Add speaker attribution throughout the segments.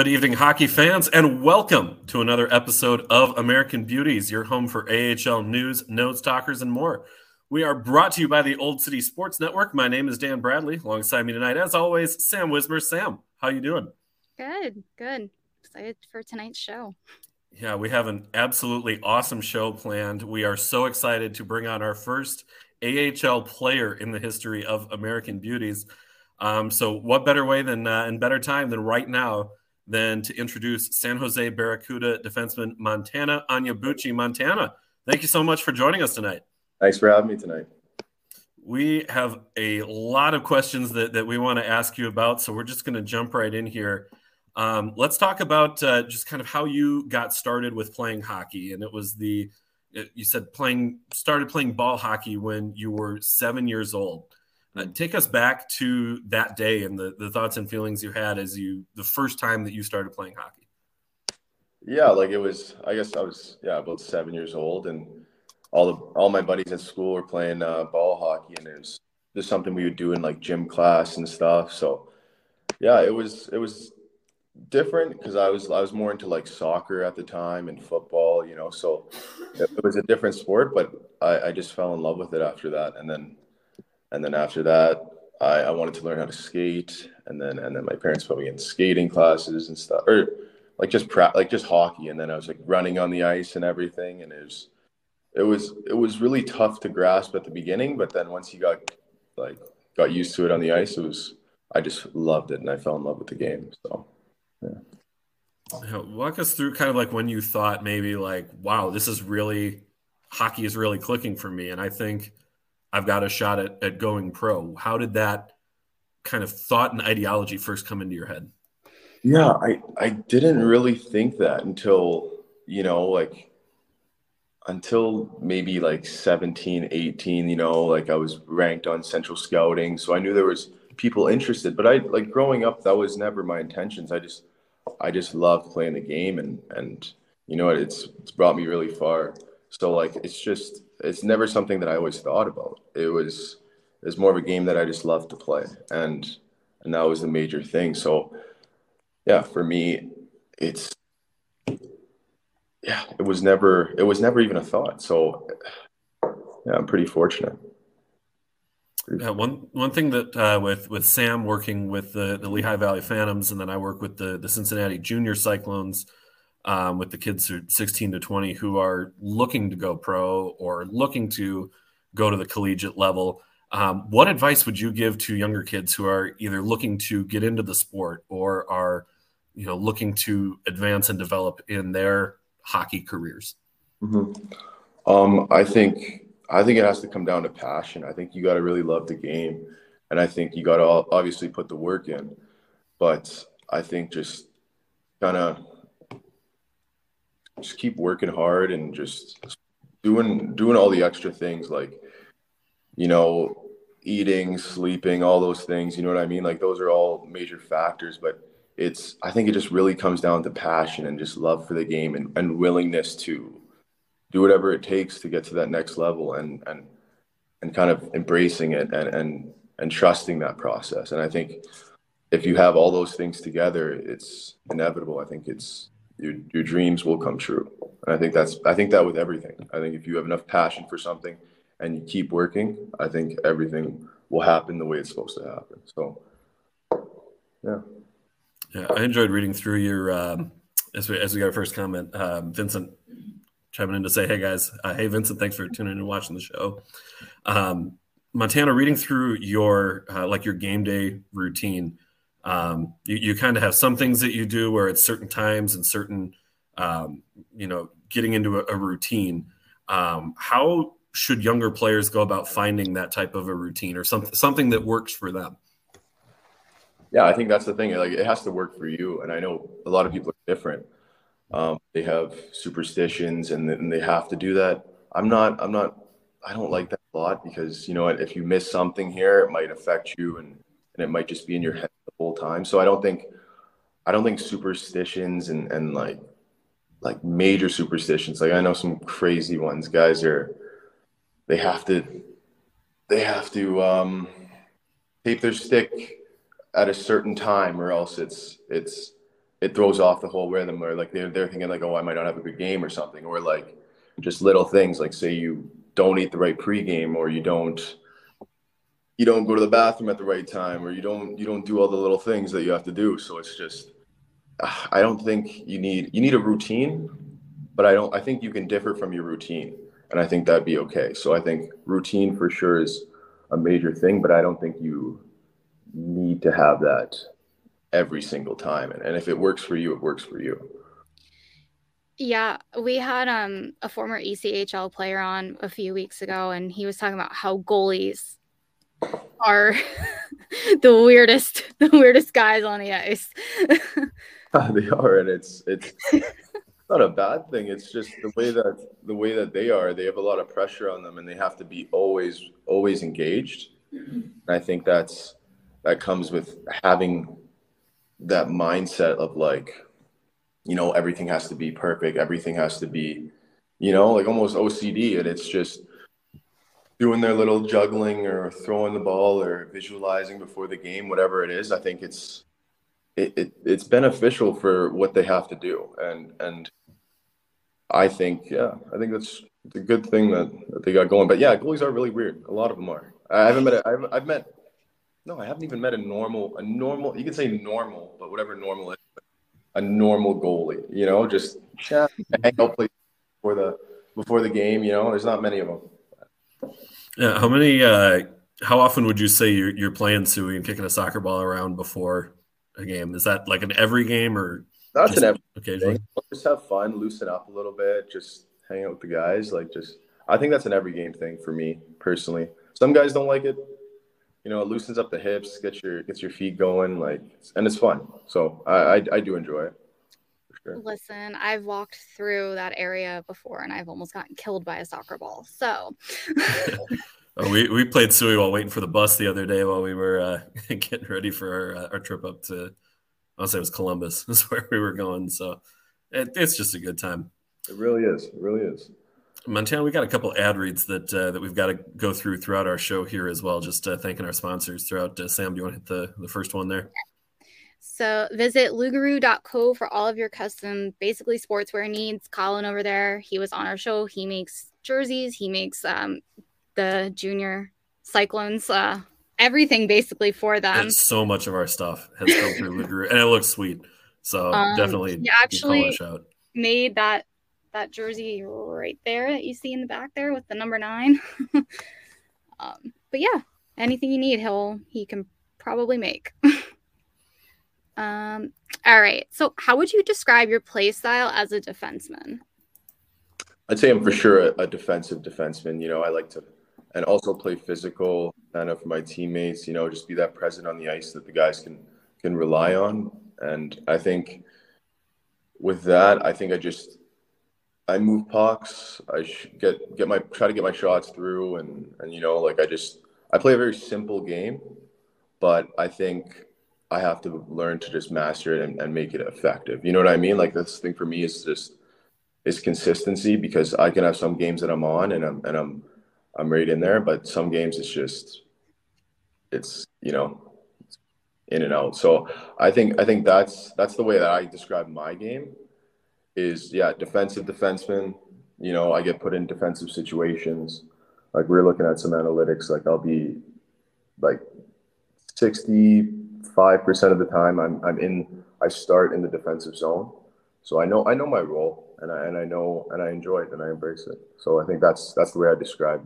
Speaker 1: Good evening, hockey fans, and welcome to another episode of American Beauties, your home for AHL news, notes, talkers, and more. We are brought to you by the Olde City Sports Network. My name is Dan Bradley. Alongside me tonight, as always, Sam Wismer. Sam, how you doing?
Speaker 2: Good, good. Excited for tonight's show.
Speaker 1: Yeah, we have an absolutely awesome show planned. We are so excited to bring on our first AHL player in the history of American Beauties. Um, so, what better way than uh, and better time than right now than to introduce San Jose Barracuda defenseman Montana Onyebuchi. Montana, thank you so much for joining us tonight.
Speaker 3: Thanks for having me tonight.
Speaker 1: We have a lot of questions that, that we want to ask you about, so we're just going to jump right in here. Um, let's talk about uh, just kind of how you got started with playing hockey. And it was the, you said playing, started playing ball hockey when you were seven years old. Uh, take us back to that day and the, the thoughts and feelings you had as you the first time that you started playing hockey.
Speaker 3: Yeah, like it was. I guess I was yeah about seven years old, and all the all my buddies at school were playing uh, ball hockey, and it was just something we would do in like gym class and stuff. So yeah, it was it was different because I was I was more into like soccer at the time and football, you know. So it was a different sport, but I, I just fell in love with it after that, and then and then after that, I, I wanted to learn how to skate, and then and then my parents put me in skating classes and stuff, or like just pra- like just hockey, and then I was like running on the ice and everything, and it was it was it was really tough to grasp at the beginning, but then once you got like got used to it on the ice, it was I just loved it, and I fell in love with the game. So,
Speaker 1: yeah. Walk us through kind of like when you thought maybe like, wow, this is really hockey is really clicking for me, and I think I've got a shot at, at going pro. How did that kind of thought and ideology first come into your head?
Speaker 3: Yeah, I, I didn't really think that until, you know, like until maybe like 17, 18, you know, like I was ranked on central scouting. So I knew there was people interested, but I like growing up, that was never my intentions. I just, I just loved playing the game and, and, you know, it's, it's brought me really far. So like, it's just, it's never something that I always thought about. It was it's more of a game that I just loved to play, and and that was the major thing. So yeah, for me, it's yeah, it was never it was never even a thought. So yeah, I'm pretty fortunate.
Speaker 1: Yeah, one one thing that uh, with with Sam working with the the Lehigh Valley Phantoms, and then I work with the the Cincinnati Junior Cyclones um, with the kids who are 16 to 20 who are looking to go pro or looking to go to the collegiate level. Um, what advice would you give to younger kids who are either looking to get into the sport or are, you know, looking to advance and develop in their hockey careers?
Speaker 3: Mm-hmm. Um, I think I think it has to come down to passion. I think you got to really love the game, and I think you got to obviously put the work in. But I think just kind of just keep working hard and just doing doing all the extra things like you know eating sleeping all those things you know what i mean? Like those are all major factors but it's i think it just really comes down to passion and just love for the game and, and willingness to do whatever it takes to get to that next level and and and kind of embracing it and and and trusting that process. And i think if you have all those things together it's inevitable. I think it's your, your dreams will come true. And I think that's I think that with everything. I think if you have enough passion for something and you keep working, I think everything will happen the way it's supposed to happen. So yeah.
Speaker 1: Yeah, I enjoyed reading through your um, as we as we got our first comment. Um, Vincent chiming in to say, "Hey guys, uh, hey Vincent, thanks for tuning in and watching the show." Um, Montana, reading through your uh, like your game day routine, um, you, you kind of have some things that you do where it's certain times and certain, um, you know, getting into a, a routine. Um, how should younger players go about finding that type of a routine or something something that works for them?
Speaker 3: Yeah, I think that's the thing. Like, it has to work for you, and I know a lot of people are different. Um, they have superstitions, and, and they have to do that. I'm not. I'm not. I don't like that a lot because you know? If you miss something here, it might affect you, and and it might just be in your head full time. So I don't think I don't think superstitions and and like like major superstitions. Like I know some crazy ones. Guys are they have to they have to um, tape their stick at a certain time, or else it's it's it throws off the whole rhythm or like they're, they're thinking like oh i might not have a good game or something or like just little things like say you don't eat the right pregame or you don't you don't go to the bathroom at the right time or you don't you don't do all the little things that you have to do. So it's just i don't think you need you need a routine but i don't i think you can differ from your routine and i think that'd be okay. So i think routine for sure is a major thing but i don't think you need to have that every single time. And, and if it works for you it works for you.
Speaker 2: Yeah, we had um a former ECHL player on a few weeks ago, and he was talking about how goalies are the weirdest, the weirdest guys on the ice.
Speaker 3: Uh, they are and it's it's not a bad thing. It's just the way that the way that they are they have a lot of pressure on them and they have to be always always engaged. And i think that's that comes with having that mindset of like you know everything has to be perfect. Everything has to be you know like almost ocd and it's just doing their little juggling or throwing the ball or visualizing before the game whatever it is i think it's it, it it's beneficial for what they have to do. And and i think yeah i think that's it's a good thing that, that they got going. But yeah goalies are really weird. A lot of them are. I haven't met a, I've, I've met no i haven't even met a normal a normal you can say normal but whatever normal is a normal goalie you know just yeah, hang out play before the before the game you know there's not many of them
Speaker 1: Yeah, how many? Uh, how often would you say you're, you're playing Suey and kicking a soccer ball around before a game? Is that like an every game or
Speaker 3: that's an every
Speaker 1: occasionally?
Speaker 3: thing. Just have fun, loosen up a little bit, just hang out with the guys. Like just I think that's an every game thing for me personally. Some guys don't like it. You know, it loosens up the hips, gets your gets your feet going, like and it's fun. So I I, I do enjoy it. For sure.
Speaker 2: Listen, I've walked through that area before, and I've almost gotten killed by a soccer ball. So,
Speaker 1: Oh, we, we played Suey while waiting for the bus the other day while we were uh, getting ready for our, uh, our trip up to, I'll say it was Columbus, is where we were going. So it, it's just a good time.
Speaker 3: It really is. It really is.
Speaker 1: Montana, we got a couple ad reads that uh, that we've got to go through throughout our show here as well. Just uh, thanking our sponsors throughout. Uh, Sam, do you want to hit the, the first one there?
Speaker 2: So visit loogaroo.co for all of your custom, basically sportswear needs. Colin over there, he was on our show. He makes jerseys. He makes um, the junior Cyclones, uh, everything basically for them.
Speaker 1: And so much of our stuff has come through Loogaroo, and it looks sweet. So
Speaker 2: Um,
Speaker 1: definitely,
Speaker 2: yeah, actually- made that that jersey right there that you see in the back there with the number nine. um, but yeah, anything you need, he'll he can probably make. um, all right. So, how would you describe your play style as a defenseman?
Speaker 3: I'd say I'm for sure a, a defensive defenseman. You know, I like to, and also play physical, kind of for my teammates. You know, just be that present on the ice that the guys can can rely on. And I think with that, I think I just I move pucks. I get get my try to get my shots through, and and you know, like I just I play a very simple game, but I think I have to learn to just master it and, and make it effective. You know what I mean? Like this thing for me is just is consistency because I can have some games that I'm on and I'm and I'm I'm right in there, but some games it's just it's you know in and out. So I think I think that's that's the way that I describe my game is yeah defensive defenseman. You know I get put in defensive situations. Like we're looking at some analytics. Like I'll be like sixty five percent of the time I'm I'm in I start in the defensive zone. So I know I know my role and I and I know and I enjoy it and I embrace it. So I think that's that's the way I describe.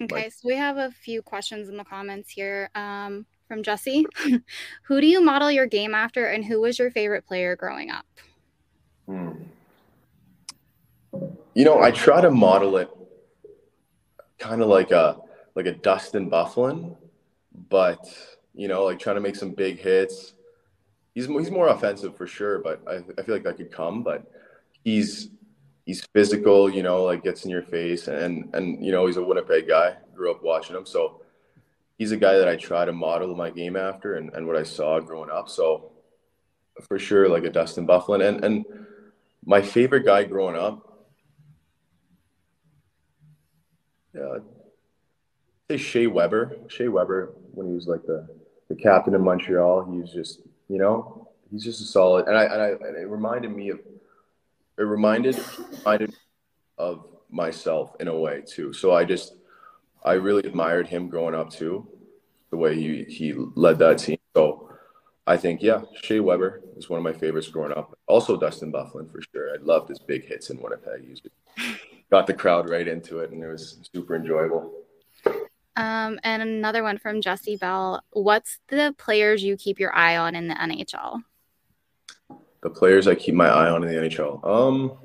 Speaker 2: Okay, so we have a few questions in the comments here um, from Jesse. who do you model your game after, and who was your favorite player growing up?
Speaker 3: Hmm. You know, I try to model it kind of like a like a Dustin Byfuglien, but you know, like trying to make some big hits. He's he's more offensive for sure, but I, I feel like that could come. But he's he's physical, you know, like gets in your face, and and you know he's a Winnipeg guy. Grew up watching him, so he's a guy that I try to model my game after, and, and what I saw growing up. So for sure, like a Dustin Byfuglien, and and my favorite guy growing up. Yeah, I'd say Shea Weber. Shea Weber, when he was like the, the captain in Montreal, he was just, you know, he's just a solid, and I and I and it reminded me of it reminded reminded of myself in a way too. So I just I really admired him growing up too, the way he he led that team. So I think yeah, Shea Weber is one of my favorites growing up. Also Dustin Byfuglien for sure. I loved his big hits in Winnipeg. He got the crowd right into it, and it was super enjoyable.
Speaker 2: Um, and another one from Jesse Bell. What's the players you keep your eye on in the NHL?
Speaker 3: The players I keep my eye on in the NHL. Um,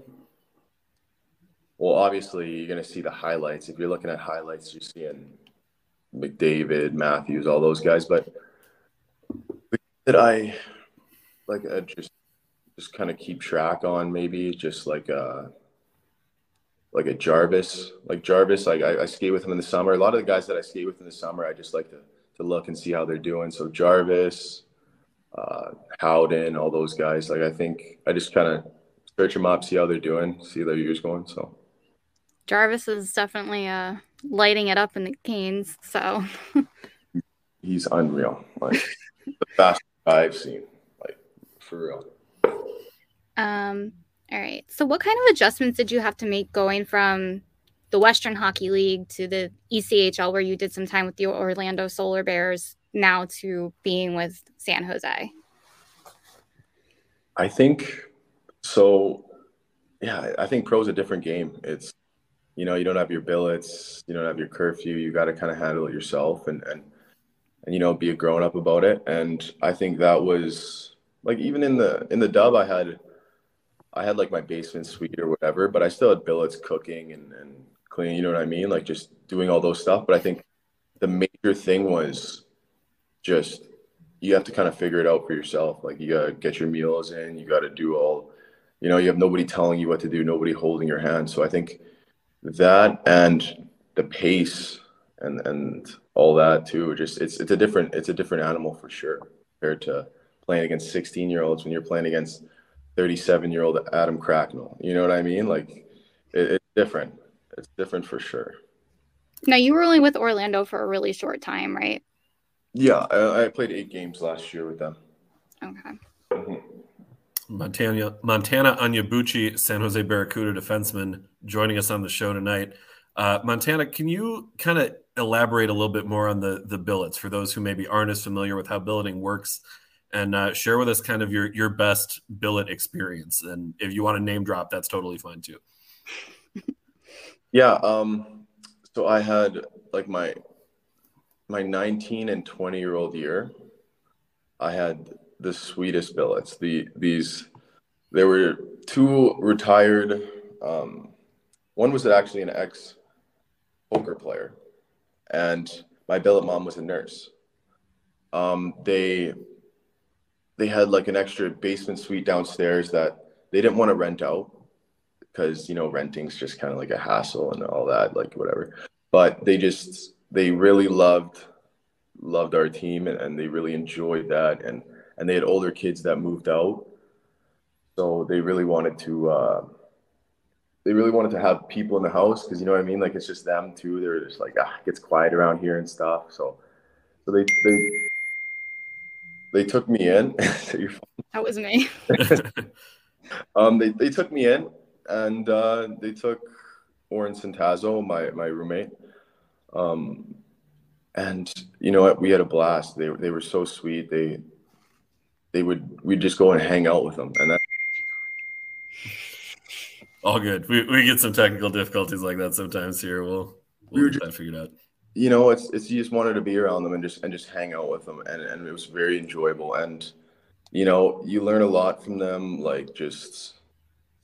Speaker 3: well, obviously you're gonna see the highlights. If you're looking at highlights, you're seeing McDavid, Matthews, all those guys. But that I like, I just just kind of keep track on, maybe just like uh like a Jarvis, like Jarvis. Like I, I skate with him in the summer. A lot of the guys that I skate with in the summer, I just like to to look and see how they're doing. So Jarvis, uh, Howden, all those guys. Like I think I just kind of search them up, see how they're doing, see their years going. So
Speaker 2: Jarvis is definitely uh, lighting it up in the Canes. So
Speaker 3: he's unreal. Like the best I've seen. Like for real.
Speaker 2: Um. All right. So, what kind of adjustments did you have to make going from the Western Hockey League to the ECHL, where you did some time with the Orlando Solar Bears, now to being with San Jose?
Speaker 3: I think so. Yeah, I think pro is a different game. It's you know you don't have your billets, you don't have your curfew. You got to kind of handle it yourself and and and you know be a grown up about it. And I think that was like even in the in the dub, I had I had like my basement suite or whatever, but I still had billets cooking and and cleaning. You know what I mean? Like just doing all those stuff. But I think the major thing was just you have to kind of figure it out for yourself. Like you gotta get your meals in, you gotta do all, you know, you have nobody telling you what to do, nobody holding your hand. So I think that and the pace and and all that too, just it's it's a different it's a different animal for sure compared to playing against 16 year olds when you're playing against 37 year old Adam Cracknell. You know what I mean? Like it, it's different. It's different for sure.
Speaker 2: Now you were only with Orlando for a really short time, right?
Speaker 3: Yeah, I, I played eight games last year with them.
Speaker 2: Okay.
Speaker 3: Mm-hmm.
Speaker 1: Montana Montana Onyebuchi, San Jose Barracuda defenseman, joining us on the show tonight. Uh, Montana, can you kind of elaborate a little bit more on the the billets for those who maybe aren't as familiar with how billeting works, and uh, share with us kind of your your best billet experience? And if you want to name drop, that's totally fine too.
Speaker 3: yeah. Um. So I had like my my 19 and 20 year old year, I had the sweetest billets. The these there were two retired. Um, one was actually an ex poker player, and my billet mom was a nurse. Um, they they had like an extra basement suite downstairs that they didn't want to rent out because you know renting's just kind of like a hassle and all that like whatever. But they just they really loved loved our team and, and they really enjoyed that. And and they had older kids that moved out. So they really wanted to uh, they really wanted to have people in the house because you know what I mean? Like it's just them too. They're just like ah it gets quiet around here and stuff. So so they they they took me in.
Speaker 2: That was me.
Speaker 3: Um they, they took me in and uh, they took Orrin Centazzo my my roommate. Um and you know what? We had a blast. They, they were so sweet. They they would we'd just go and hang out with them. And that
Speaker 1: all good. We, we get some technical difficulties like that sometimes here. We'll we'll we get that figured out
Speaker 3: you know it's it's you just wanted to be around them and just and just hang out with them and and it was very enjoyable and you know you learn a lot from them like just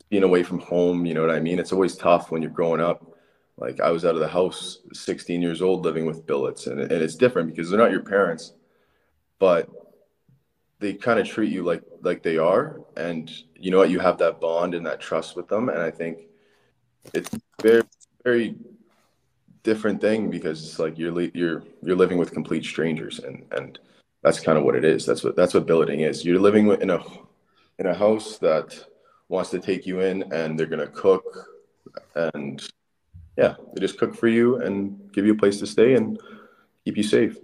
Speaker 3: being away from home you know what i mean? It's always tough when you're growing up. Like I was out of the house 16 years old living with billets and, and it's different because they're not your parents, but they kind of treat you like like they are and you know what? You have that bond and that trust with them and I think it's very very different thing because it's like you're you're you're living with complete strangers and and that's kind of what it is that's what that's what billeting is you're living in a in a house that wants to take you in and they're going to cook and yeah, they just cook for you and give you a place to stay and keep you safe.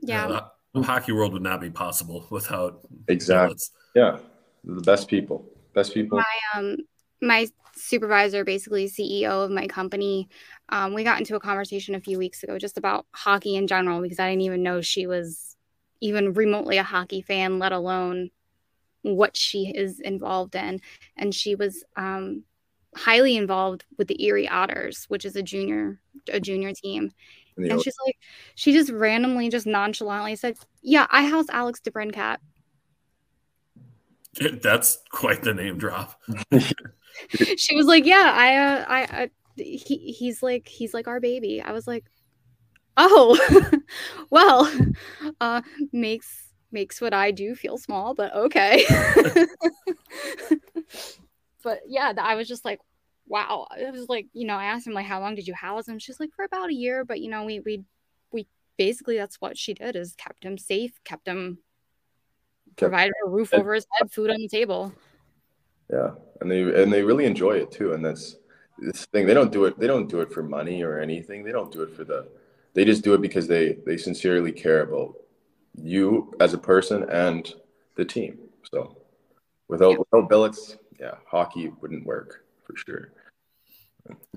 Speaker 2: Yeah.
Speaker 1: hockey world would not be possible without
Speaker 3: exactly. Billets. Yeah, the best people, best people.
Speaker 2: My um, my supervisor, basically CEO of my company, um, we got into a conversation a few weeks ago just about hockey in general because I didn't even know she was even remotely a hockey fan, let alone what she is involved in. And she was um, highly involved with the Erie Otters, which is a junior a junior team. And she's like, she just randomly, just nonchalantly said, "Yeah, I house Alex DeBrincat."
Speaker 1: That's quite the name drop.
Speaker 2: she was like, "Yeah, I, uh, I, I, he, he's like, he's like our baby." I was like, "Oh, well, uh, makes makes what I do feel small, but okay." but yeah, I was just like, wow. It was like, you know, I asked him like, how long did you house him? She's like, for about a year, but you know, we we we basically that's what she did is kept him safe, kept him provided a roof over his head, food on the table.
Speaker 3: Yeah, and they and they really enjoy it too, and that's this thing. They don't do it. They don't do it for money or anything. They don't do it for the. They just do it because they they sincerely care about you as a person and the team. So without yeah. without billets, yeah, hockey wouldn't work for sure.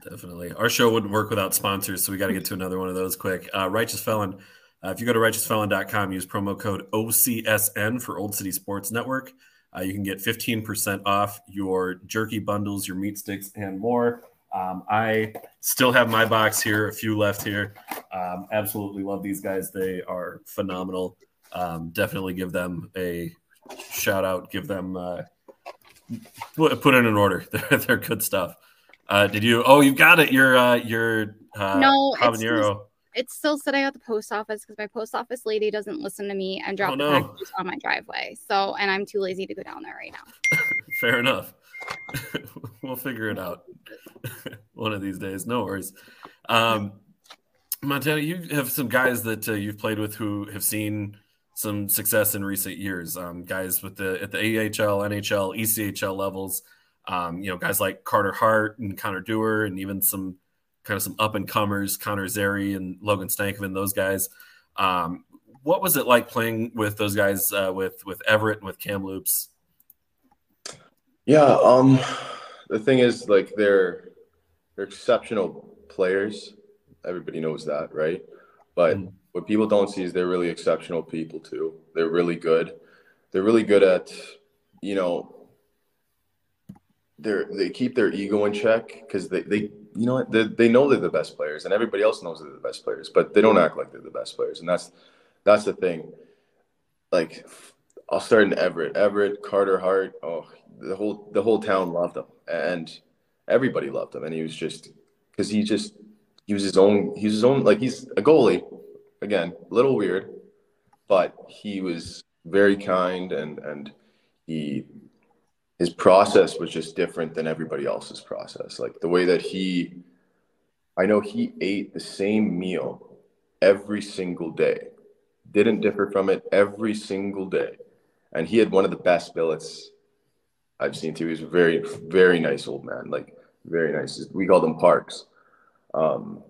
Speaker 1: Definitely, our show wouldn't work without sponsors, so we got to get to another one of those quick. Uh, Righteous Felon. Uh, if you go to righteousfelon.com, use promo code OCSN for Olde City Sports Network. Uh, you can get 15% off your jerky bundles, your meat sticks, and more. Um, I still have my box here, a few left here. Um, absolutely love these guys. They are phenomenal. Um, definitely give them a shout out. Give them uh, put, put in an order. They're, they're good stuff. Uh, did you? Oh, you got it. Your uh, your uh,
Speaker 2: no habanero it's still sitting at the post office because my post office lady doesn't listen to me and drop oh, no. the packages on my driveway. So, and I'm too lazy to go down there right now.
Speaker 1: Fair enough. we'll figure it out one of these days. No worries. Um, Montana, you have some guys that uh, you've played with who have seen some success in recent years. Um, guys with the at the AHL, NHL, ECHL levels. Um, you know, guys like Carter Hart and Connor Dewar, and even some kind of some up and comers, Connor Zary and Logan Stankoven, those guys. Um, what was it like playing with those guys uh, with with Everett and with Kamloops?
Speaker 3: Yeah, um, the thing is, like they're they're exceptional players. Everybody knows that, right? But mm. what people don't see is they're really exceptional people too. They're really good. They're really good at, you know, they're they keep their ego in check because they, they you know they, they know they're the best players and everybody else knows they're the best players but they don't act like they're the best players and that's that's the thing. Like i'll start in everett. Everett carter hart oh the whole the whole town loved him and everybody loved him and he was just because he just he was his own he was his own like he's a goalie again a little weird but he was very kind and and he his process was just different than everybody else's process. Like the way that he, I know he ate the same meal every single day, didn't differ from it every single day. And he had one of the best billets I've seen too. He was a very, very nice old man, like very nice. We called him Parks. Um,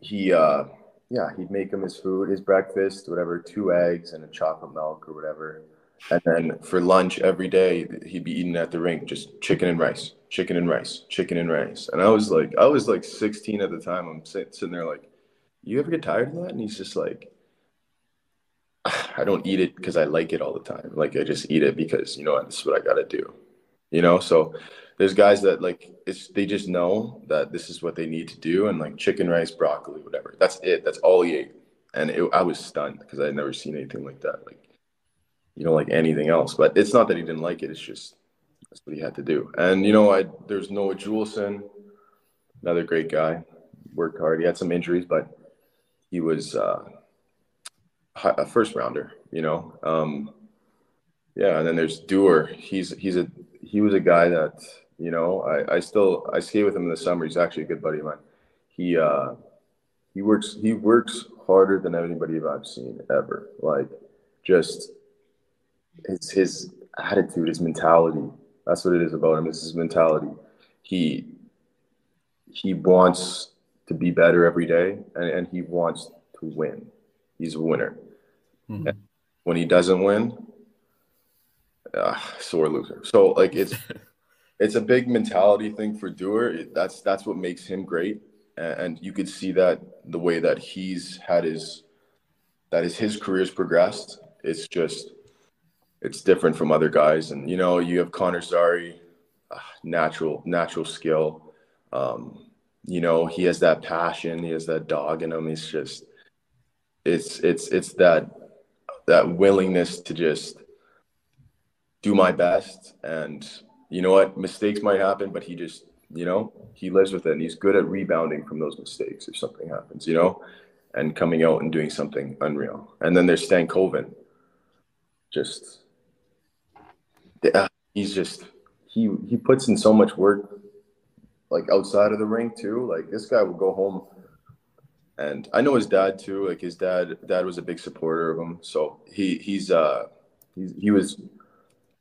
Speaker 3: he, uh, yeah, he'd make him his food, his breakfast, whatever, two eggs and a chocolate milk or whatever and then for lunch every day, he'd be eating at the rink just chicken and rice, chicken and rice, chicken and rice. And I was like, I was like 16 at the time. I'm sitting there like, you ever get tired of that? And he's just like, I don't eat it because I like it all the time. Like I just eat it because you know this is what I got to do. You know, so there's guys that like it's they just know that this is what they need to do and like chicken rice, broccoli, whatever. That's it. That's all he ate. And it, I was stunned because I had never seen anything like that. Like you know, like anything else. But it's not that he didn't like it. It's just that's what he had to do. And you know, I there's Noah Juulsen, another great guy, worked hard. He had some injuries, but he was uh, a first rounder. You know, um, yeah. And then there's Dewar. He's he's a he was a guy that you know I I still I skate with him in the summer. He's actually a good buddy of mine. He uh, he works he works harder than anybody I've seen ever. Like just his his attitude, his mentality. That's what it is about him. Is his mentality. He he wants to be better every day, and, and he wants to win. He's a winner. Mm-hmm. When he doesn't win, uh, sore loser. So like it's it's a big mentality thing for Dewar. That's that's what makes him great, and you could see that the way that he's had his that is his career's progressed. It's just it's different from other guys, and you know you have Connor Zary, uh, natural natural skill. Um, you know he has that passion, he has that dog in him. He's just it's it's it's that that willingness to just do my best. And you know what? Mistakes might happen but he just you know he lives with it and he's good at rebounding from those mistakes if something happens you know and coming out and doing something unreal. And then there's Stankoven just yeah, he's just he he puts in so much work like outside of the ring too like this guy will go home and I know his dad too. Like his dad, dad was a big supporter of him. So he he's uh he's, he was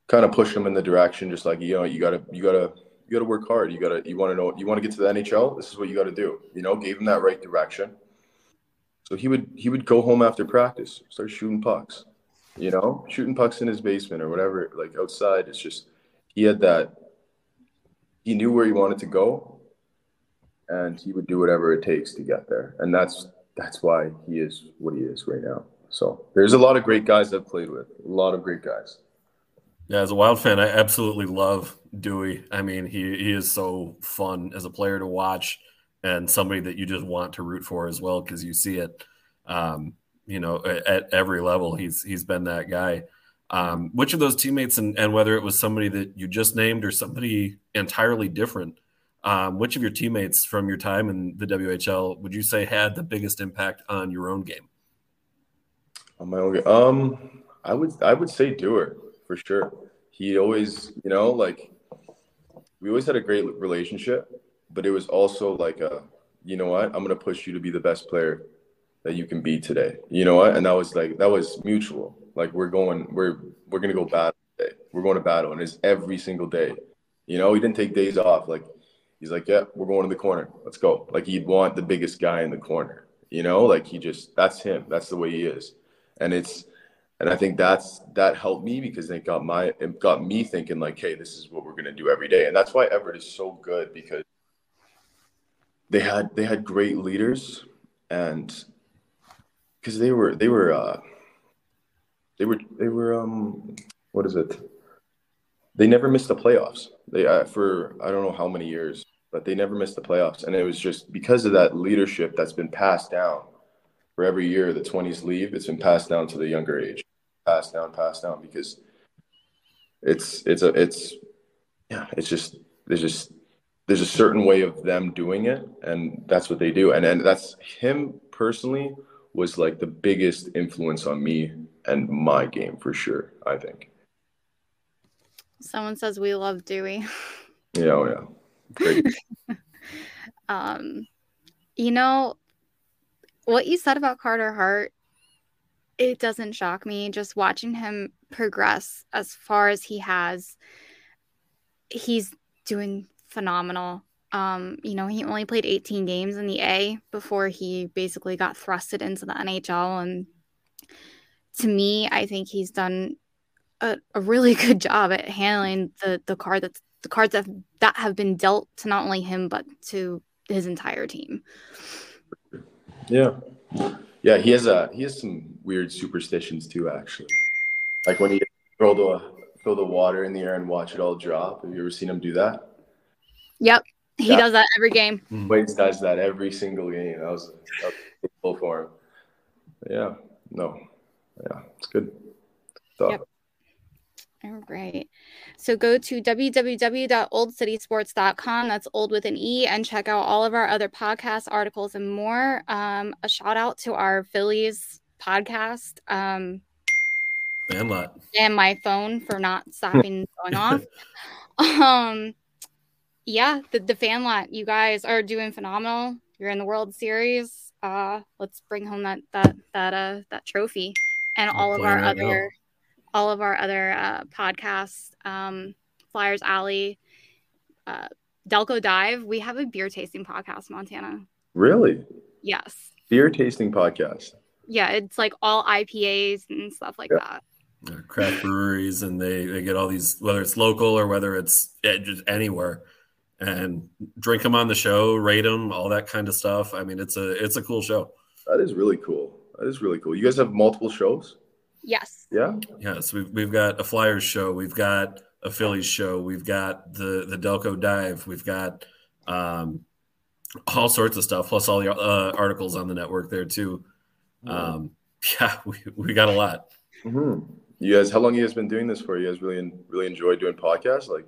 Speaker 3: kind of pushing him in the direction, just like you know you gotta you gotta you gotta work hard. You gotta you want to know you want to get to the NHL. This is what you got to do. You know, gave him that right direction. So he would he would go home after practice, start shooting pucks. You know, shooting pucks in his basement or whatever, like outside. It's just he had that. He knew where he wanted to go, and he would do whatever it takes to get there. And that's that's why he is what he is right now. So there's a lot of great guys I've played with, a lot of great guys.
Speaker 1: Yeah, as a Wild fan, I absolutely love Dewey. I mean, he he is so fun as a player to watch, and somebody that you just want to root for as well because you see it, um, you know, at, every level. He's he's been that guy. Um, which of those teammates, and, and whether it was somebody that you just named or somebody entirely different, um, which of your teammates from your time in the WHL would you say had the biggest impact on your own game?
Speaker 3: On my own game, um, I would I would say Dewar for sure. He always, you know, like we always had a great relationship, but it was also like a, you know what, I'm gonna push you to be the best player that you can be today. You know what? And that was like that was mutual. Like we're going, we're we're gonna go battle today. We're going to battle, and it's every single day. You know, he didn't take days off. Like he's like, yeah, we're going to the corner. Let's go. Like he'd want the biggest guy in the corner, you know, like he just, that's him. That's the way he is. And it's, and I think that's, that helped me because it got my, it got me thinking like, Hey, this is what we're to do every day. And that's why Everett is so good because they had, they had great leaders and because they were, they were, uh, they were, they were, um, what is it? They never missed the playoffs they uh, for I don't know how many years, but they never missed the playoffs, and it was just because of that leadership that's been passed down. For every year the twenties leave, it's been passed down to the younger age, passed down, passed down because it's it's a it's yeah it's just there's just there's a certain way of them doing it and that's what they do and and that's him personally was like the biggest influence on me and my game for sure i think
Speaker 2: Someone says we love Dewey.
Speaker 3: Yeah, oh yeah. Great.
Speaker 2: um, you know what you said about Carter Hart. It doesn't shock me just watching him progress as far as he has. He's doing phenomenal. Um, you know, he only played 18 games in the A before he basically got thrusted into the NHL. And to me, I think he's done a, a really good job at handling the the card that's the cards that that have been dealt to not only him but to his entire team.
Speaker 3: Yeah, yeah, he has a he has some weird superstitions too. Actually, like when he throw the throw the water in the air and watch it all drop. Have you ever seen him do that?
Speaker 2: Yep, he yeah. does that every game.
Speaker 3: Waits does that every single game. That was, that was cool for him. Yeah, no, yeah, it's good. So, yep.
Speaker 2: All right. So go to www.oldecitysports.com. That's old with an E, and check out all of our other podcasts, articles, and more. Um, a shout out to our Phillies podcast. Um,
Speaker 1: and what?
Speaker 2: And my phone for not stopping going off. Um, yeah, the, the fan lot. You guys are doing phenomenal. You're in the World Series. Uh, let's bring home that that that uh that trophy and all of our right other. Now all of our other uh, podcasts, um, Flyers Alley, uh, Delco Dive. We have a beer tasting podcast, Montana.
Speaker 3: Really?
Speaker 2: Yes.
Speaker 3: Beer tasting podcast.
Speaker 2: yeah, it's like all IPAs and stuff like yeah.
Speaker 1: that. craft breweries, and they they get all these whether it's local or whether it's just anywhere, and drink them on the show, rate them, all that kind of stuff. I mean, it's a it's a cool show.
Speaker 3: That is really cool. That is really cool. You guys have multiple shows.
Speaker 2: Yes.
Speaker 3: Yeah.
Speaker 1: Yes, we've we've got a Flyers show. We've got a Phillies show. We've got the the Delco Dive. We've got um, all sorts of stuff, plus all the uh, articles on the network there too. Um, yeah, we, we got a lot.
Speaker 3: Mm-hmm. You guys, how long you guys been doing this for? You guys really really enjoy doing podcasts? Like,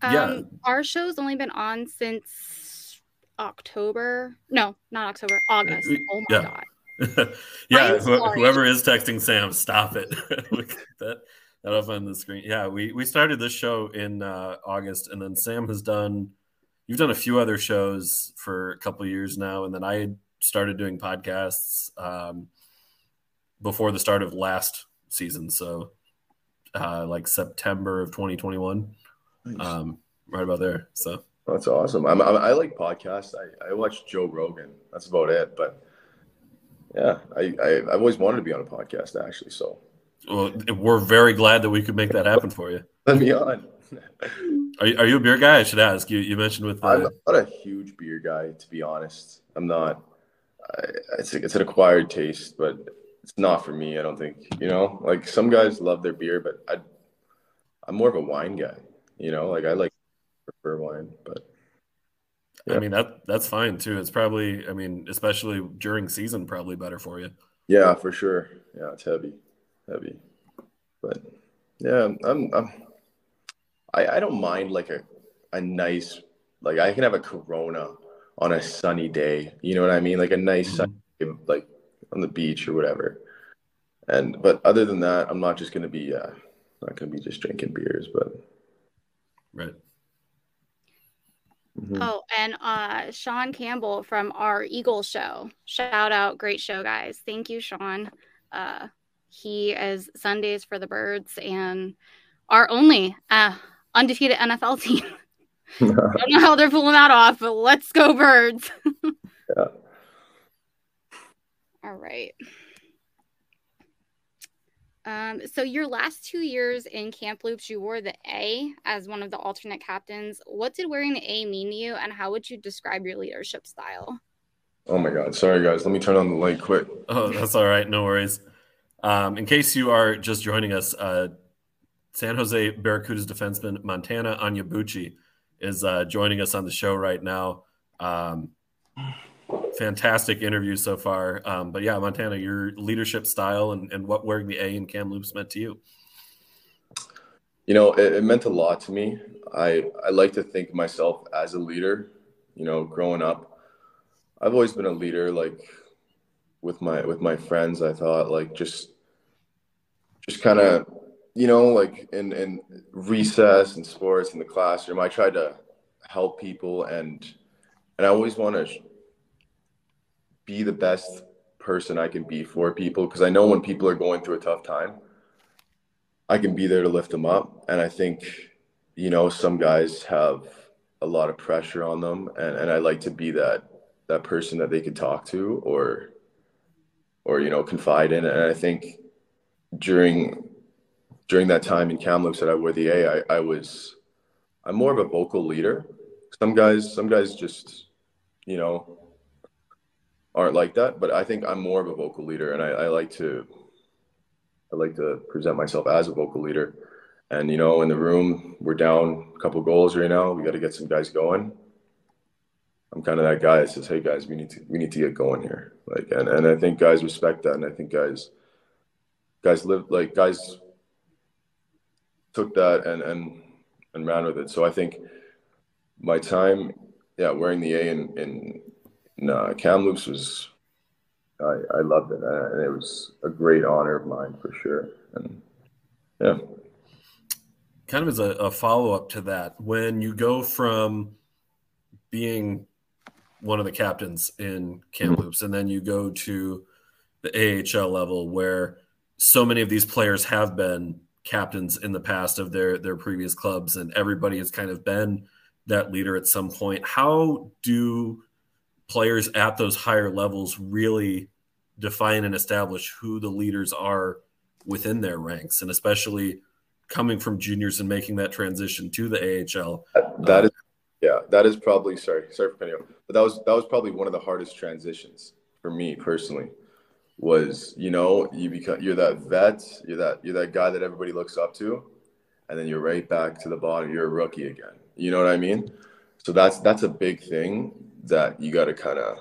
Speaker 2: um, yeah, our show's only been on since October. No, not October. August. Oh my yeah. god.
Speaker 1: yeah, wh- whoever is texting Sam, stop it. that that up on the screen. Yeah, we we started this show in uh, August, and then Sam has done. You've done a few other shows for a couple years now, and then I started doing podcasts um, before the start of last season. So, uh, like September of 2021, nice. um, right about there. So
Speaker 3: that's awesome. I'm, I'm, i like podcasts. I, I watch Joe Rogan. That's about it. But yeah, I, I I've always wanted to be on a podcast actually. So
Speaker 1: well, we're very glad that we could make that happen for you.
Speaker 3: Let me on.
Speaker 1: are, you, are you a beer guy? I should ask. You you mentioned with the...
Speaker 3: I'm not a huge beer guy to be honest. I'm not. I, it's it's an acquired taste, but it's not for me. I don't think you know. Like some guys love their beer, but I I'm more of a wine guy. You know, like I like prefer wine, but
Speaker 1: yeah. I mean that that's fine too. It's probably I mean, especially during season, probably better for you.
Speaker 3: Yeah, for sure. Yeah, it's heavy, heavy, but yeah, I'm I'm I I don't mind like a a nice like I can have a Corona on a sunny day. You know what I mean? Like a nice mm-hmm. sunny like on the beach or whatever. And but other than that, I'm not just gonna be uh not gonna be just drinking beers, but
Speaker 1: right.
Speaker 2: Mm-hmm. Oh, and uh, Sean Campbell from our Eagle show. Shout out, great show, guys. Thank you, Sean. Uh, he is Sundays for the Birds and our only uh, undefeated NFL team. I don't know how they're pulling that off, but let's go, Birds. yeah. All right. Um, so your last two years in Kamloops, you wore the A as one of the alternate captains. What did wearing the A mean to you, and how would you describe your leadership style?
Speaker 3: Oh my God! Sorry, guys. Let me turn on the light quick.
Speaker 1: Oh, that's all right. No worries. Um, in case you are just joining us, uh, San Jose Barracudas defenseman Montana Onyebuchi is uh, joining us on the show right now. Um, fantastic interview so far. Um, but yeah, Montana, your leadership style and, and what wearing the A in Kamloops meant to you.
Speaker 3: You know, it, it, meant a lot to me. I, I like to think myself as a leader, you know, growing up, I've always been a leader, like with my, with my friends, I thought like just, just kind of, you know, like in, in recess and sports in the classroom, I tried to help people and, and I always want to be the best person I can be for people because I know when people are going through a tough time, I can be there to lift them up. And I think, you know, some guys have a lot of pressure on them and, and I like to be that that person that they could talk to or or you know confide in. And I think during during that time in Kamloops that I wore the A, I, I was I'm more of a vocal leader. Some guys some guys just you know aren't like that, but I think I'm more of a vocal leader, and I, I like to I like to present myself as a vocal leader. And you know, in the room, we're down a couple goals right now. We got to get some guys going. I'm kind of that guy that says, "Hey guys, we need to we need to get going here." Like, and and I think guys respect that, and I think guys guys live like guys took that and and and ran with it. So I think my time, yeah, wearing the A in in no, Kamloops was I, I loved it, and it was a great honor of mine for sure. And yeah,
Speaker 1: kind of as a, a follow up to that, when you go from being one of the captains in Kamloops, mm-hmm. and then you go to the AHL level, where so many of these players have been captains in the past of their their previous clubs, and everybody has kind of been that leader at some point. How do players at those higher levels really define and establish who the leaders are within their ranks, and especially coming from juniors and making that transition to the AHL.
Speaker 3: That, uh, is, yeah, that is probably sorry, sorry for cutting you, but that was that was probably one of the hardest transitions for me personally. Was you know you become you're that vet, you're that you're that guy that everybody looks up to, and then you're right back to the bottom. You're a rookie again. You know what I mean? So that's that's a big thing that you got to kind of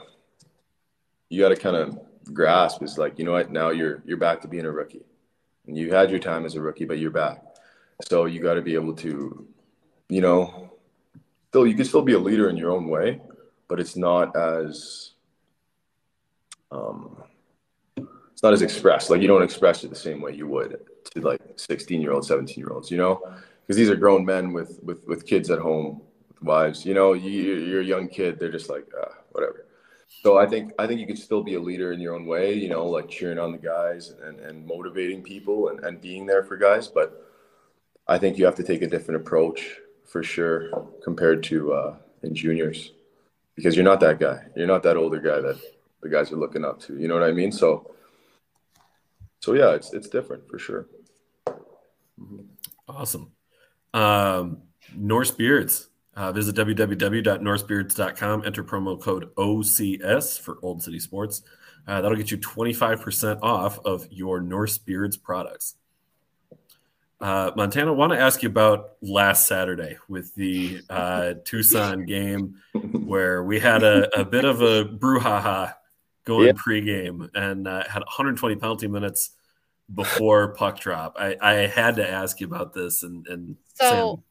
Speaker 3: you got to kind of grasp is like you know what? Now you're you're back to being a rookie. And you had your time as a rookie but you're back. So you got to be able to you know still you can still be a leader in your own way but it's not as um it's not as expressed. Like you don't express it the same way you would to like 16 year olds 17 year olds you know? Because these are grown men with with with kids at home wives you know you, you're a young kid they're just like uh, whatever so I think I think you could still be a leader in your own way, you know, like cheering on the guys and, and motivating people and, and being there for guys. But I think you have to take a different approach for sure compared to uh, in juniors because you're not that guy. You're not that older guy that the guys are looking up to. You know what I mean? So so yeah, it's it's different for sure.
Speaker 1: Mm-hmm. Awesome. Um, Norse Beards. Uh, visit www.norsebeards.com. Enter promo code OCS for Olde City Sports. Uh, that'll get you 25% off of your Norse Beards products. Uh, Montana, I want to ask you about last Saturday with the uh, Tucson game where we had a, a, bit of a brouhaha going yeah. pregame and uh, had 120 penalty minutes before puck drop. I, I, had to ask you about this and, and
Speaker 2: so Sam,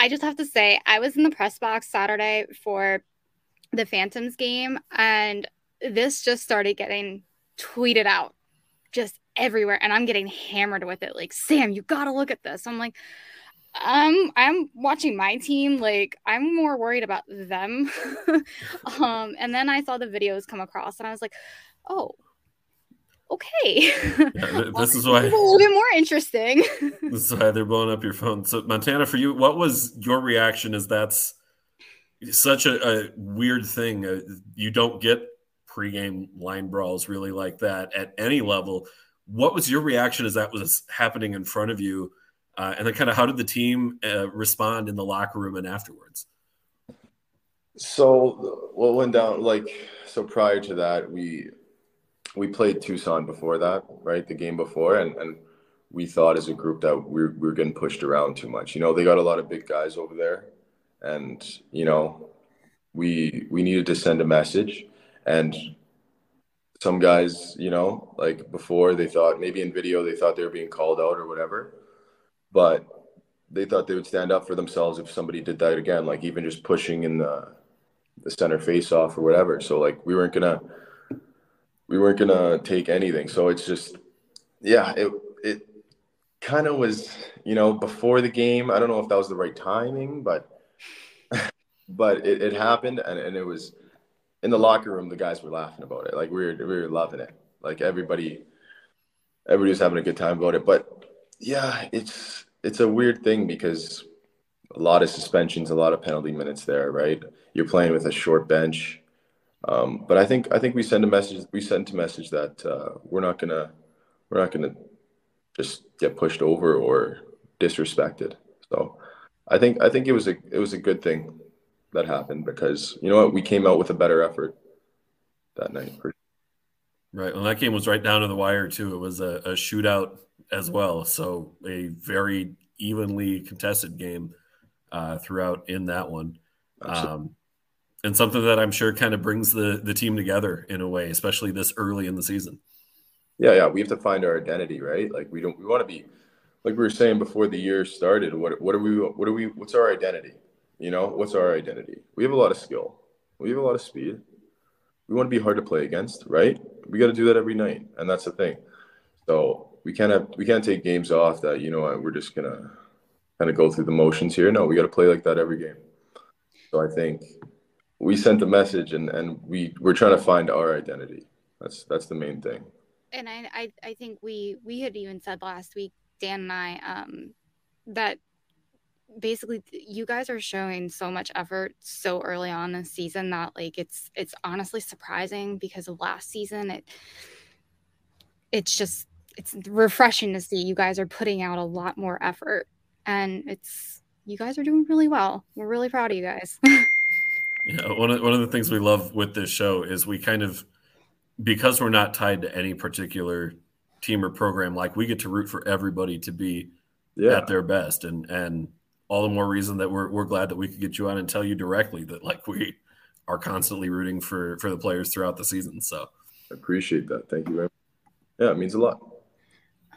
Speaker 2: I just have to say, I was in the press box Saturday for the Phantoms game, and this just started getting tweeted out just everywhere. And I'm getting hammered with it. Like, Sam, you got to look at this. I'm like, um, I'm watching my team. Like, I'm more worried about them. um, and then I saw the videos come across, and I was like, oh, okay.
Speaker 1: Yeah, this is why
Speaker 2: a little bit more interesting.
Speaker 1: this is why they're blowing up your phone. So Montana, for you, what was your reaction? Is that's such a, a weird thing. Uh, you don't get pregame line brawls really like that at any level. What was your reaction as that was happening in front of you? Uh, and then, kind of, how did the team uh, respond in the locker room and afterwards?
Speaker 3: So, what went down? Like, so prior to that, we we played Tucson before that, right? The game before, and and we thought as a group that we were, we were getting pushed around too much. You know, they got a lot of big guys over there, and you know, we we needed to send a message, and some guys, you know, like before they thought maybe in video they thought they were being called out or whatever, but they thought they would stand up for themselves if somebody did that again, like even just pushing in the the center face off or whatever. So like we weren't gonna we weren't gonna take anything. So it's just, yeah, it it kind of was, you know, before the game. I don't know if that was the right timing, but but it, it happened, and, and it was in the locker room. The guys were laughing about it, like we were we were loving it. Like everybody, everybody was having a good time about it. But yeah, it's it's a weird thing because a lot of suspensions, a lot of penalty minutes there, right? You're playing with a short bench um, but I think I think we send a message. We sent a message that uh, we're not gonna we're not gonna just get pushed over or disrespected. So I think I think it was a it was a good thing that happened because you know what we came out with a better effort that night.
Speaker 1: Right. and that game was right down to the wire too. It was a, a shootout as well. So a very evenly contested game uh, throughout in that one. Um, and something that I'm sure kind of brings the the team together in a way, especially this early in the season.
Speaker 3: Yeah, yeah, we have to find our identity, right? Like we don't we want to be like we were saying before the year started. What what are we? What are we? What's our identity? You know, what's our identity? We have a lot of skill. We have a lot of speed. We want to be hard to play against, right? We got to do that every night, and that's the thing. So we can't have we can't take games off that you know we're just gonna kind of go through the motions here. No, we got to play like that every game. So I think we sent a message and and we we're trying to find our identity that's that's the main thing
Speaker 2: and I, I i think we we had even said last week dan and i um that basically you guys are showing so much effort so early on this season that like it's it's honestly surprising because of last season it it's just it's refreshing to see you guys are putting out a lot more effort and it's you guys are doing really well. We're really proud of you guys.
Speaker 1: yeah, one of one of the things we love with this show is we kind of because we're not tied to any particular team or program, like we get to root for everybody to be yeah. at their best, and and all the more reason that we're we're glad that we could get you on and tell you directly that like we are constantly rooting for for the players throughout the season. So
Speaker 3: I appreciate that. Thank you very much. Yeah, it means a lot.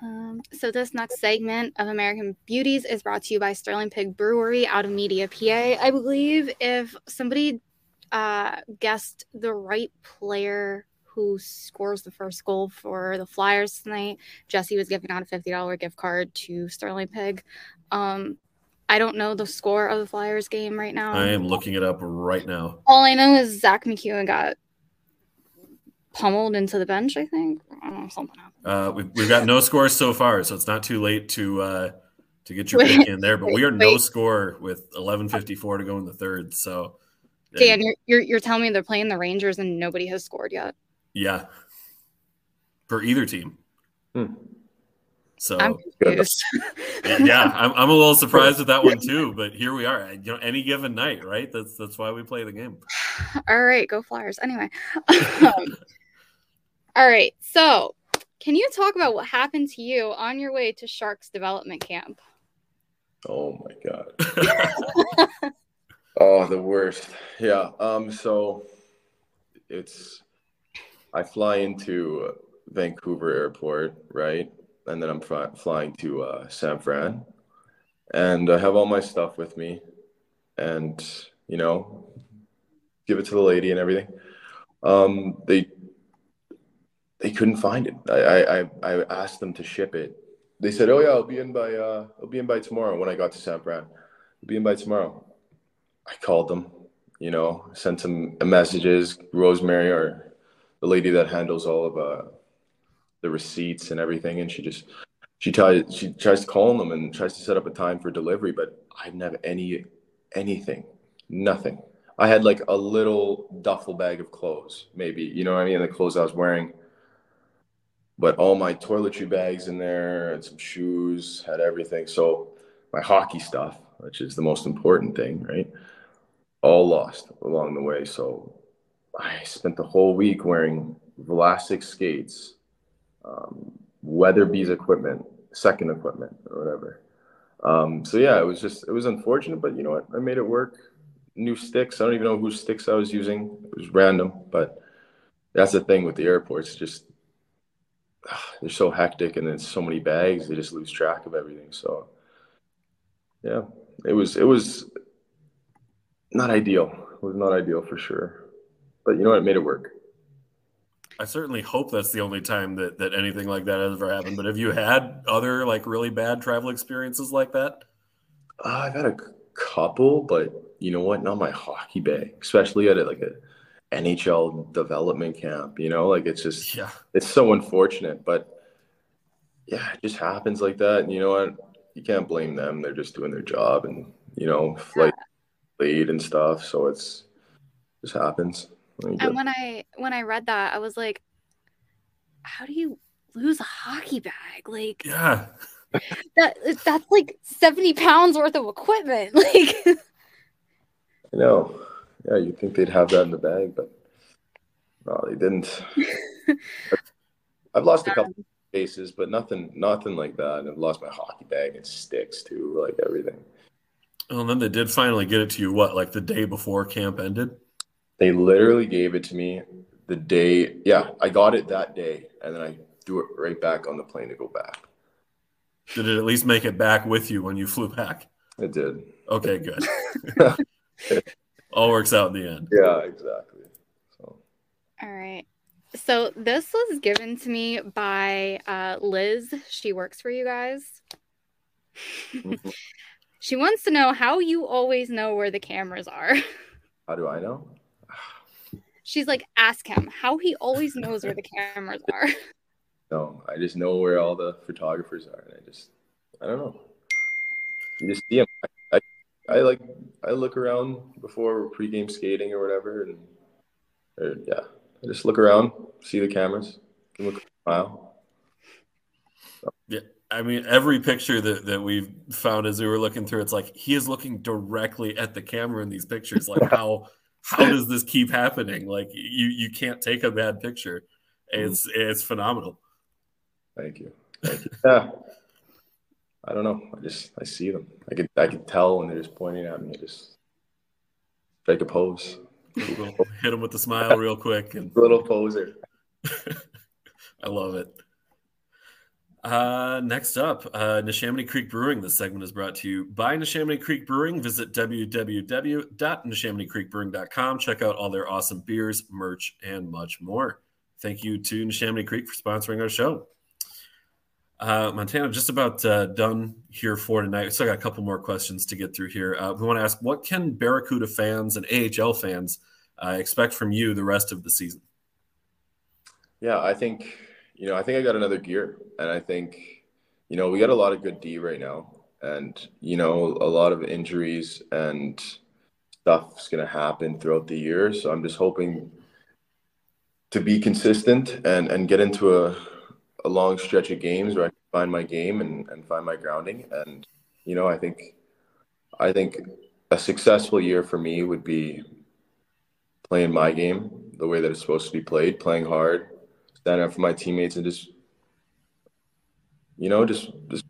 Speaker 2: Um, so this next segment of American Beauties is brought to you by Sterling Pig Brewery out of Media, PA. I believe if somebody uh, guessed the right player who scores the first goal for the Flyers tonight, Jesse was giving out a fifty dollar gift card to Sterling Pig. Um, I don't know the score of the Flyers game right now.
Speaker 1: I am looking it up right now.
Speaker 2: All I know is Zach MacEwen got pummeled into the bench. I think I don't know something happened.
Speaker 1: Uh, we've, we've got no scores so far, so it's not too late to uh, to get your wait, pick in there. But wait, we are no wait. score with 11:54 to go in the third. So,
Speaker 2: Dan, you're, you're you're telling me they're playing the Rangers and nobody has scored yet?
Speaker 1: Yeah, for either team. Hmm. So
Speaker 2: I'm confused.
Speaker 1: yeah, I'm, I'm a little surprised at that one too. But here we are. You know, any given night, right? That's that's why we play the game.
Speaker 2: All right, go Flyers. Anyway, um, all right. So can you talk about what happened to you on your way to Sharks development camp?
Speaker 3: Oh my god. oh, the worst. Yeah. Um. So it's I fly into Vancouver Airport, right, and then I'm fly- flying to uh, San Fran, and I have all my stuff with me, and you know, give it to the lady and everything. Um, they they couldn't find it. I, I I asked them to ship it. They said, "Oh yeah, I'll be in by uh, I'll be in by tomorrow." When I got to San Fran, I'll be in by tomorrow. I called them, you know, sent some messages. Rosemary, or the lady that handles all of uh, the receipts and everything, and she just she tries she tries to call them and tries to set up a time for delivery, but I didn't have any anything, nothing. I had like a little duffel bag of clothes, maybe, you know what I mean? The clothes I was wearing but all my toiletry bags in there and some shoes had everything. So my hockey stuff, which is the most important thing, right? All lost along the way. So I spent the whole week wearing Vlasic skates, um, Weatherby's equipment, second equipment or whatever. Um, so yeah, it was just it was unfortunate, but you know what? I made it work. New sticks. I don't even know whose sticks I was using. It was random, but that's the thing with the airports. Just they're so hectic and then so many bags they just lose track of everything. So yeah it was it was not ideal. It was not ideal for sure. But you know what? It made it work.
Speaker 1: I certainly hope that's the only time that that anything like that has ever happened. But have you had other like really bad travel experiences like that?
Speaker 3: Uh, i've had a couple but you know what? Not my hockey bag especially at like a NHL development camp, you know, like it's just, yeah, it's so unfortunate, but yeah, it just happens like that. And you know what? You can't blame them. They're just doing their job and, you know, flight lead and stuff. So it's just happens.
Speaker 2: And when I, when I read that, I was like, how do you lose a hockey bag? Like,
Speaker 1: yeah,
Speaker 2: that that's like 70 pounds worth of equipment. Like,
Speaker 3: I know yeah, you'd think they'd have that in the bag, but no, they didn't. I've lost a couple um, cases, but nothing, nothing like that. And I've lost my hockey bag and sticks too, like everything.
Speaker 1: Well, and then they did finally get it to you. What, like the day before camp ended?
Speaker 3: They literally gave it to me the day. Yeah, I got it that day, and then I threw it right back on the plane to go back.
Speaker 1: Did it at least make it back with you when you flew back?
Speaker 3: It did.
Speaker 1: Okay, good. all works out in the end.
Speaker 3: Yeah, exactly. So.
Speaker 2: All right. So this was given to me by uh, Liz. She works for you guys. Mm-hmm. she wants to know how you always know where the cameras are.
Speaker 3: How do I know?
Speaker 2: She's like, ask him how he always knows where the cameras are.
Speaker 3: No, I just know where all the photographers are, and I just, I don't know. You just see them. I like I look around before pregame skating or whatever, and or, yeah, I just look around, see the cameras, look smile.
Speaker 1: Yeah, I mean, every picture that, that we've found as we were looking through, it's like he is looking directly at the camera in these pictures. Like how how does this keep happening? Like you you can't take a bad picture. It's mm-hmm. it's phenomenal.
Speaker 3: Thank you. Thank you. Yeah. I don't know. I just I see them. I could I could tell when they're just pointing at me. I just take a pose.
Speaker 1: Hit them with a smile real quick and
Speaker 3: little poser.
Speaker 1: I love it. Uh, next up, uh, Neshaminy Creek Brewing. This segment is brought to you by Neshaminy Creek Brewing. Visit www.neshaminycreekbrewing.com. Check out all their awesome beers, merch, and much more. Thank you to Neshaminy Creek for sponsoring our show. Uh, Montana, just about uh, done here for tonight. We still got a couple more questions to get through here. Uh, we want to ask what can Barracuda fans and AHL fans uh, expect from you the rest of the season?
Speaker 3: Yeah, I think you know, I think I got another gear, and I think, you know, we got a lot of good D right now, and you know, a lot of injuries and stuff's gonna happen throughout the year. So I'm just hoping to be consistent and and get into a a long stretch of games where I find my game and, and find my grounding. And you know, I think I think a successful year for me would be playing my game the way that it's supposed to be played, playing hard, standing up for my teammates and just you know just just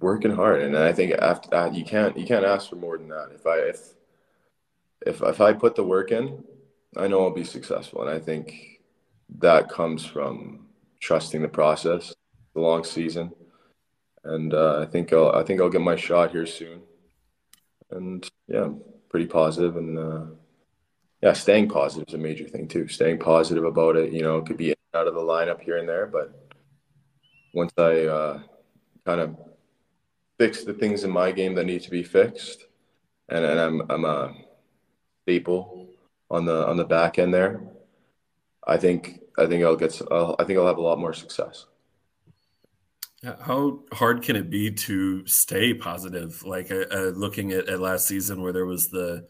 Speaker 3: working hard. And i think after that you can't you can't ask for more than that. If i if if if i put the work in i know i'll be successful. And i think that comes from trusting the process the long season and uh, i think i'll i think i'll get my shot here soon and yeah I'm pretty positive and uh, yeah staying positive is a major thing too staying positive about it you know it could be out of the lineup here and there. But once I uh, kind of fix the things in my game that need to be fixed, and, and I'm I'm a staple on the on the back end there. I think I think I'll get I'll, I think I'll have a lot more success.
Speaker 1: How hard can it be to stay positive? Like uh, uh, looking at, at last season where there was the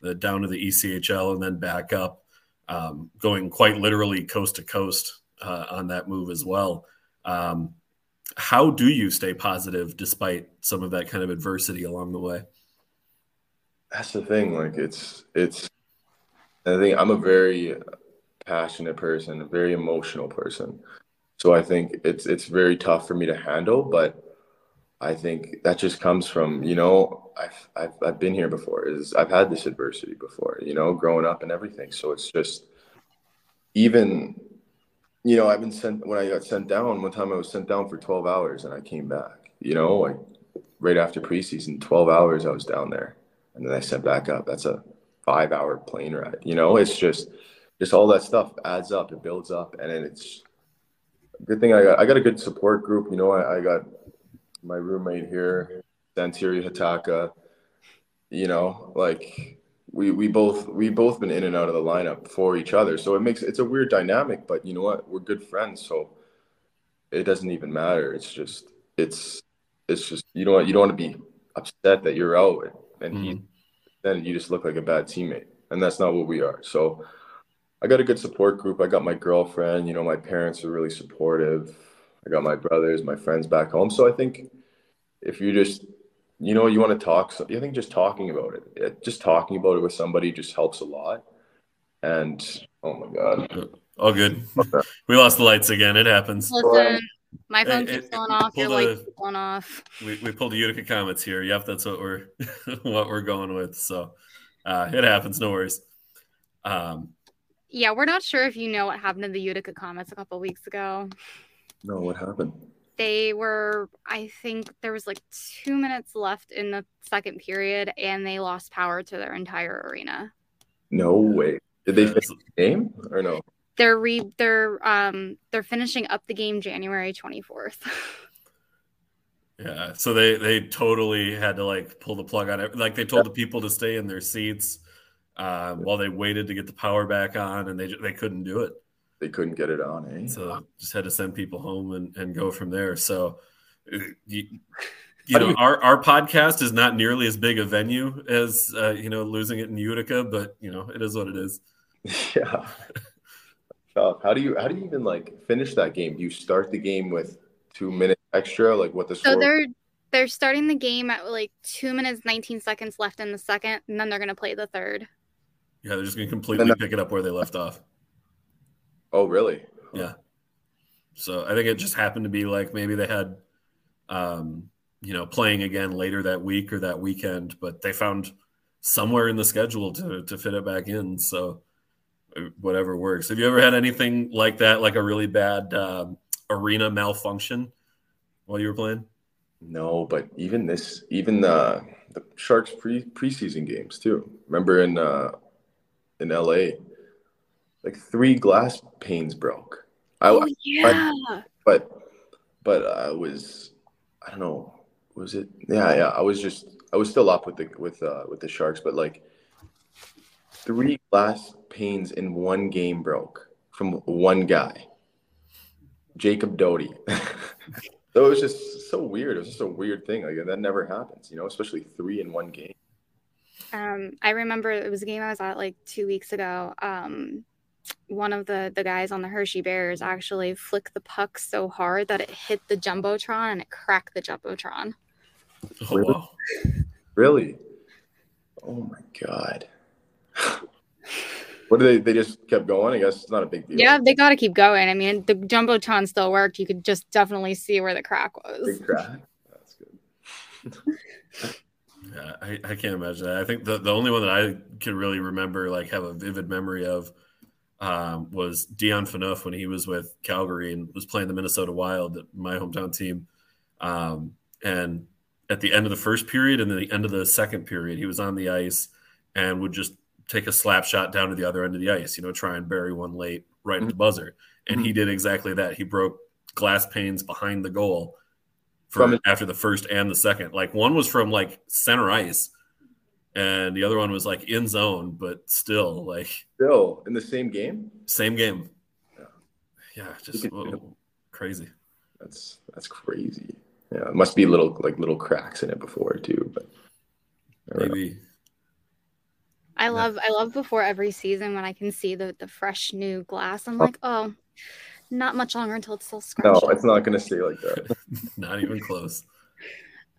Speaker 1: the down to the ECHL and then back up um, going quite literally coast to coast uh, on that move as well. Um, how do you stay positive despite some of that kind of adversity along the way?
Speaker 3: That's the thing. Like it's it's. I think I'm a very passionate person, a very emotional person. So I think it's it's very tough for me to handle, but I think that just comes from you know I've I've, I've been here before. Is I've had this adversity before, you know, growing up and everything. So it's just even you know I've been sent when I got sent down. One time I was sent down for 12 hours and I came back. You know, like right after preseason, 12 hours I was down there, and then I sent back up. That's a five hour plane ride. You know, it's just just all that stuff adds up. It builds up, and then it's good thing I got I got a good support group. You know, I, I got my roommate here, Santeri Hatakka. You know, like we we both we both been in and out of the lineup for each other, so it makes it's a weird dynamic. But you know what? We're good friends, so it doesn't even matter. It's just it's it's just you know what you don't want to be upset that you're out and mm-hmm. he then you just look like a bad teammate, and that's not what we are. So. I got a good support group. I got my girlfriend. You know, my parents are really supportive. I got my brothers, my friends back home. So I think if you just, you know, you want to talk, so I think just talking about it, it, just talking about it with somebody just helps a lot. And oh my god,
Speaker 1: all good. we lost the lights again. It happens.
Speaker 2: Listen, my phone keeps it, going off. Your lights keep going off.
Speaker 1: We, we pulled the Utica Comets here. Yep, that's what we're what we're going with. So uh, it happens. No worries. Um,
Speaker 2: yeah, we're not sure if you know what happened to the Utica Comets a couple weeks ago.
Speaker 3: No, what happened?
Speaker 2: They were, I think there was like two minutes left in the second period, and they lost power to their entire arena.
Speaker 3: No way. Did they finish the game or no?
Speaker 2: They're re they're um they're finishing up the game January twenty fourth.
Speaker 1: yeah, so they they totally had to like pull the plug on it. Like they told yeah. the people to stay in their seats uh, while they waited to get the power back on, and they they couldn't do it
Speaker 3: they couldn't get it on. Eh?
Speaker 1: So just had to send people home and, and go from there. So, uh, you, you know, our, our podcast is not nearly as big a venue as, uh, you know, losing it in Utica, but, you know, it is what it is.
Speaker 3: Yeah. How do you, how do you even like finish that game? Do you start the game with two minutes extra? Like what the
Speaker 2: So
Speaker 3: score?
Speaker 2: they're they're starting the game at like two minutes nineteen seconds left in the second, and then they're gonna play the third.
Speaker 1: Yeah, they're just going to completely pick it up where they left off.
Speaker 3: oh, really?
Speaker 1: Yeah. So I think it just happened to be like maybe they had, um, you know, playing again later that week or that weekend, but they found somewhere in the schedule to to fit it back in. So uh, whatever works. Have you ever had anything like that, like a really bad um, arena malfunction while you were playing?
Speaker 3: No, but even this, even the the Sharks pre preseason games too. Remember in uh, in LA, like three glass panes broke. I,
Speaker 2: Oh yeah.
Speaker 3: but but I was I don't know was it yeah yeah I was just I was still up with the with uh with the Sharks but like three glass panes in one game broke from one guy Jacob Doty. So it was just so weird. It was just a weird thing. Like that never happens you know especially three in one game
Speaker 2: Um, I remember it was a game I was at like two weeks ago. Um, one of the the guys on the Hershey Bears actually flicked the puck so hard that it hit the jumbotron and it cracked the jumbotron.
Speaker 1: Oh,
Speaker 3: Really?
Speaker 1: wow.
Speaker 3: really oh my god what did they they just kept going I guess it's not a big deal
Speaker 2: Yeah, they got to keep going. I mean, the jumbotron still worked. You could just definitely see where the crack was.
Speaker 3: big crack that's good
Speaker 1: Yeah, I, I can't imagine that. I think the, the only one that I can really remember, like have a vivid memory of, um, was Dion Phaneuf when he was with Calgary and was playing the Minnesota Wild, my hometown team. Um, and at the end of the first period and then the end of the second period, he was on the ice and would just take a slap shot down to the other end of the ice, you know, try and bury one late right at the buzzer. And he did exactly that. He broke glass panes behind the goal for
Speaker 3: From-
Speaker 1: after the first and the second. Like one was from like center ice, and the other one was like in zone, but still like
Speaker 3: still in the same game
Speaker 1: same game.
Speaker 3: Yeah.
Speaker 1: Yeah, just whoa, crazy.
Speaker 3: That's that's crazy. Yeah, it must be little like little cracks in it before too. But I don't know.
Speaker 1: Maybe
Speaker 2: I love I love before every season when I can see the the fresh new glass. I'm oh. like, oh, not much longer until it's still scratched.
Speaker 3: no, it's not gonna stay like that.
Speaker 1: not even close.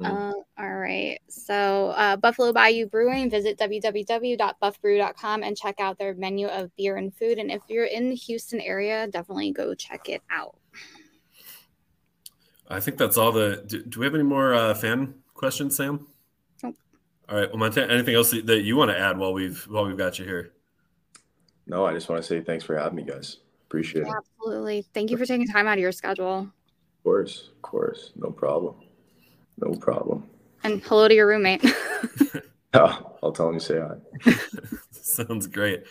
Speaker 2: Uh, all right. So, uh, Buffalo Bayou Brewing, visit www.buffbrew.com and check out their menu of beer and food. And if you're in the Houston area, definitely go check it out.
Speaker 1: I think that's all the. Do, do we have any more uh, fan questions, Sam?
Speaker 2: Nope.
Speaker 1: All right. Well, Montana, anything else that that you want to add while we've while we've got you here?
Speaker 3: No, I just want to say thanks for having me, guys. Appreciate it.
Speaker 2: Absolutely. Thank you for taking time out of your schedule.
Speaker 3: Of course, of course, no problem, no problem.
Speaker 2: And hello to your roommate.
Speaker 3: I'll tell him you say hi.
Speaker 1: Sounds great.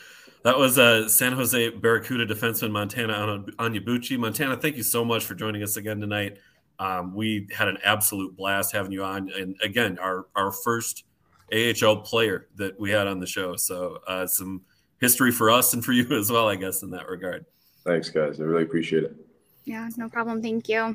Speaker 1: That was uh, San Jose Barracuda defenseman Montana Onyebuchi. Montana, thank you so much for joining us again tonight. Um, we had an absolute blast having you on, and again, our our first AHL player that we had on the show. So uh, some history for us and for you as well, I guess, in that regard.
Speaker 3: Thanks, guys. I really appreciate it.
Speaker 2: yeah, no problem. Thank you.
Speaker 1: All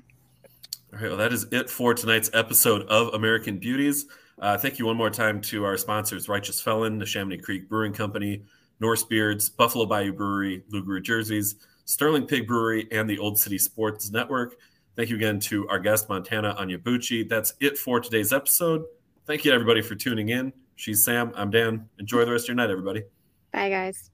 Speaker 1: right, well, that is it for tonight's episode of American Beauties. Uh, thank you one more time to our sponsors, Righteous Felon, the Neshaminy Creek Brewing Company, Norse Beards, Buffalo Bayou Brewery, Loogaroo Jerseys, Sterling Pig Brewery, and the Olde City Sports Network. Thank you again to our guest, Montana Onyebuchi. That's it for today's episode. Thank you, everybody, for tuning in. She's Sam. I'm Dan. Enjoy the rest of your night, everybody.
Speaker 2: Bye, guys.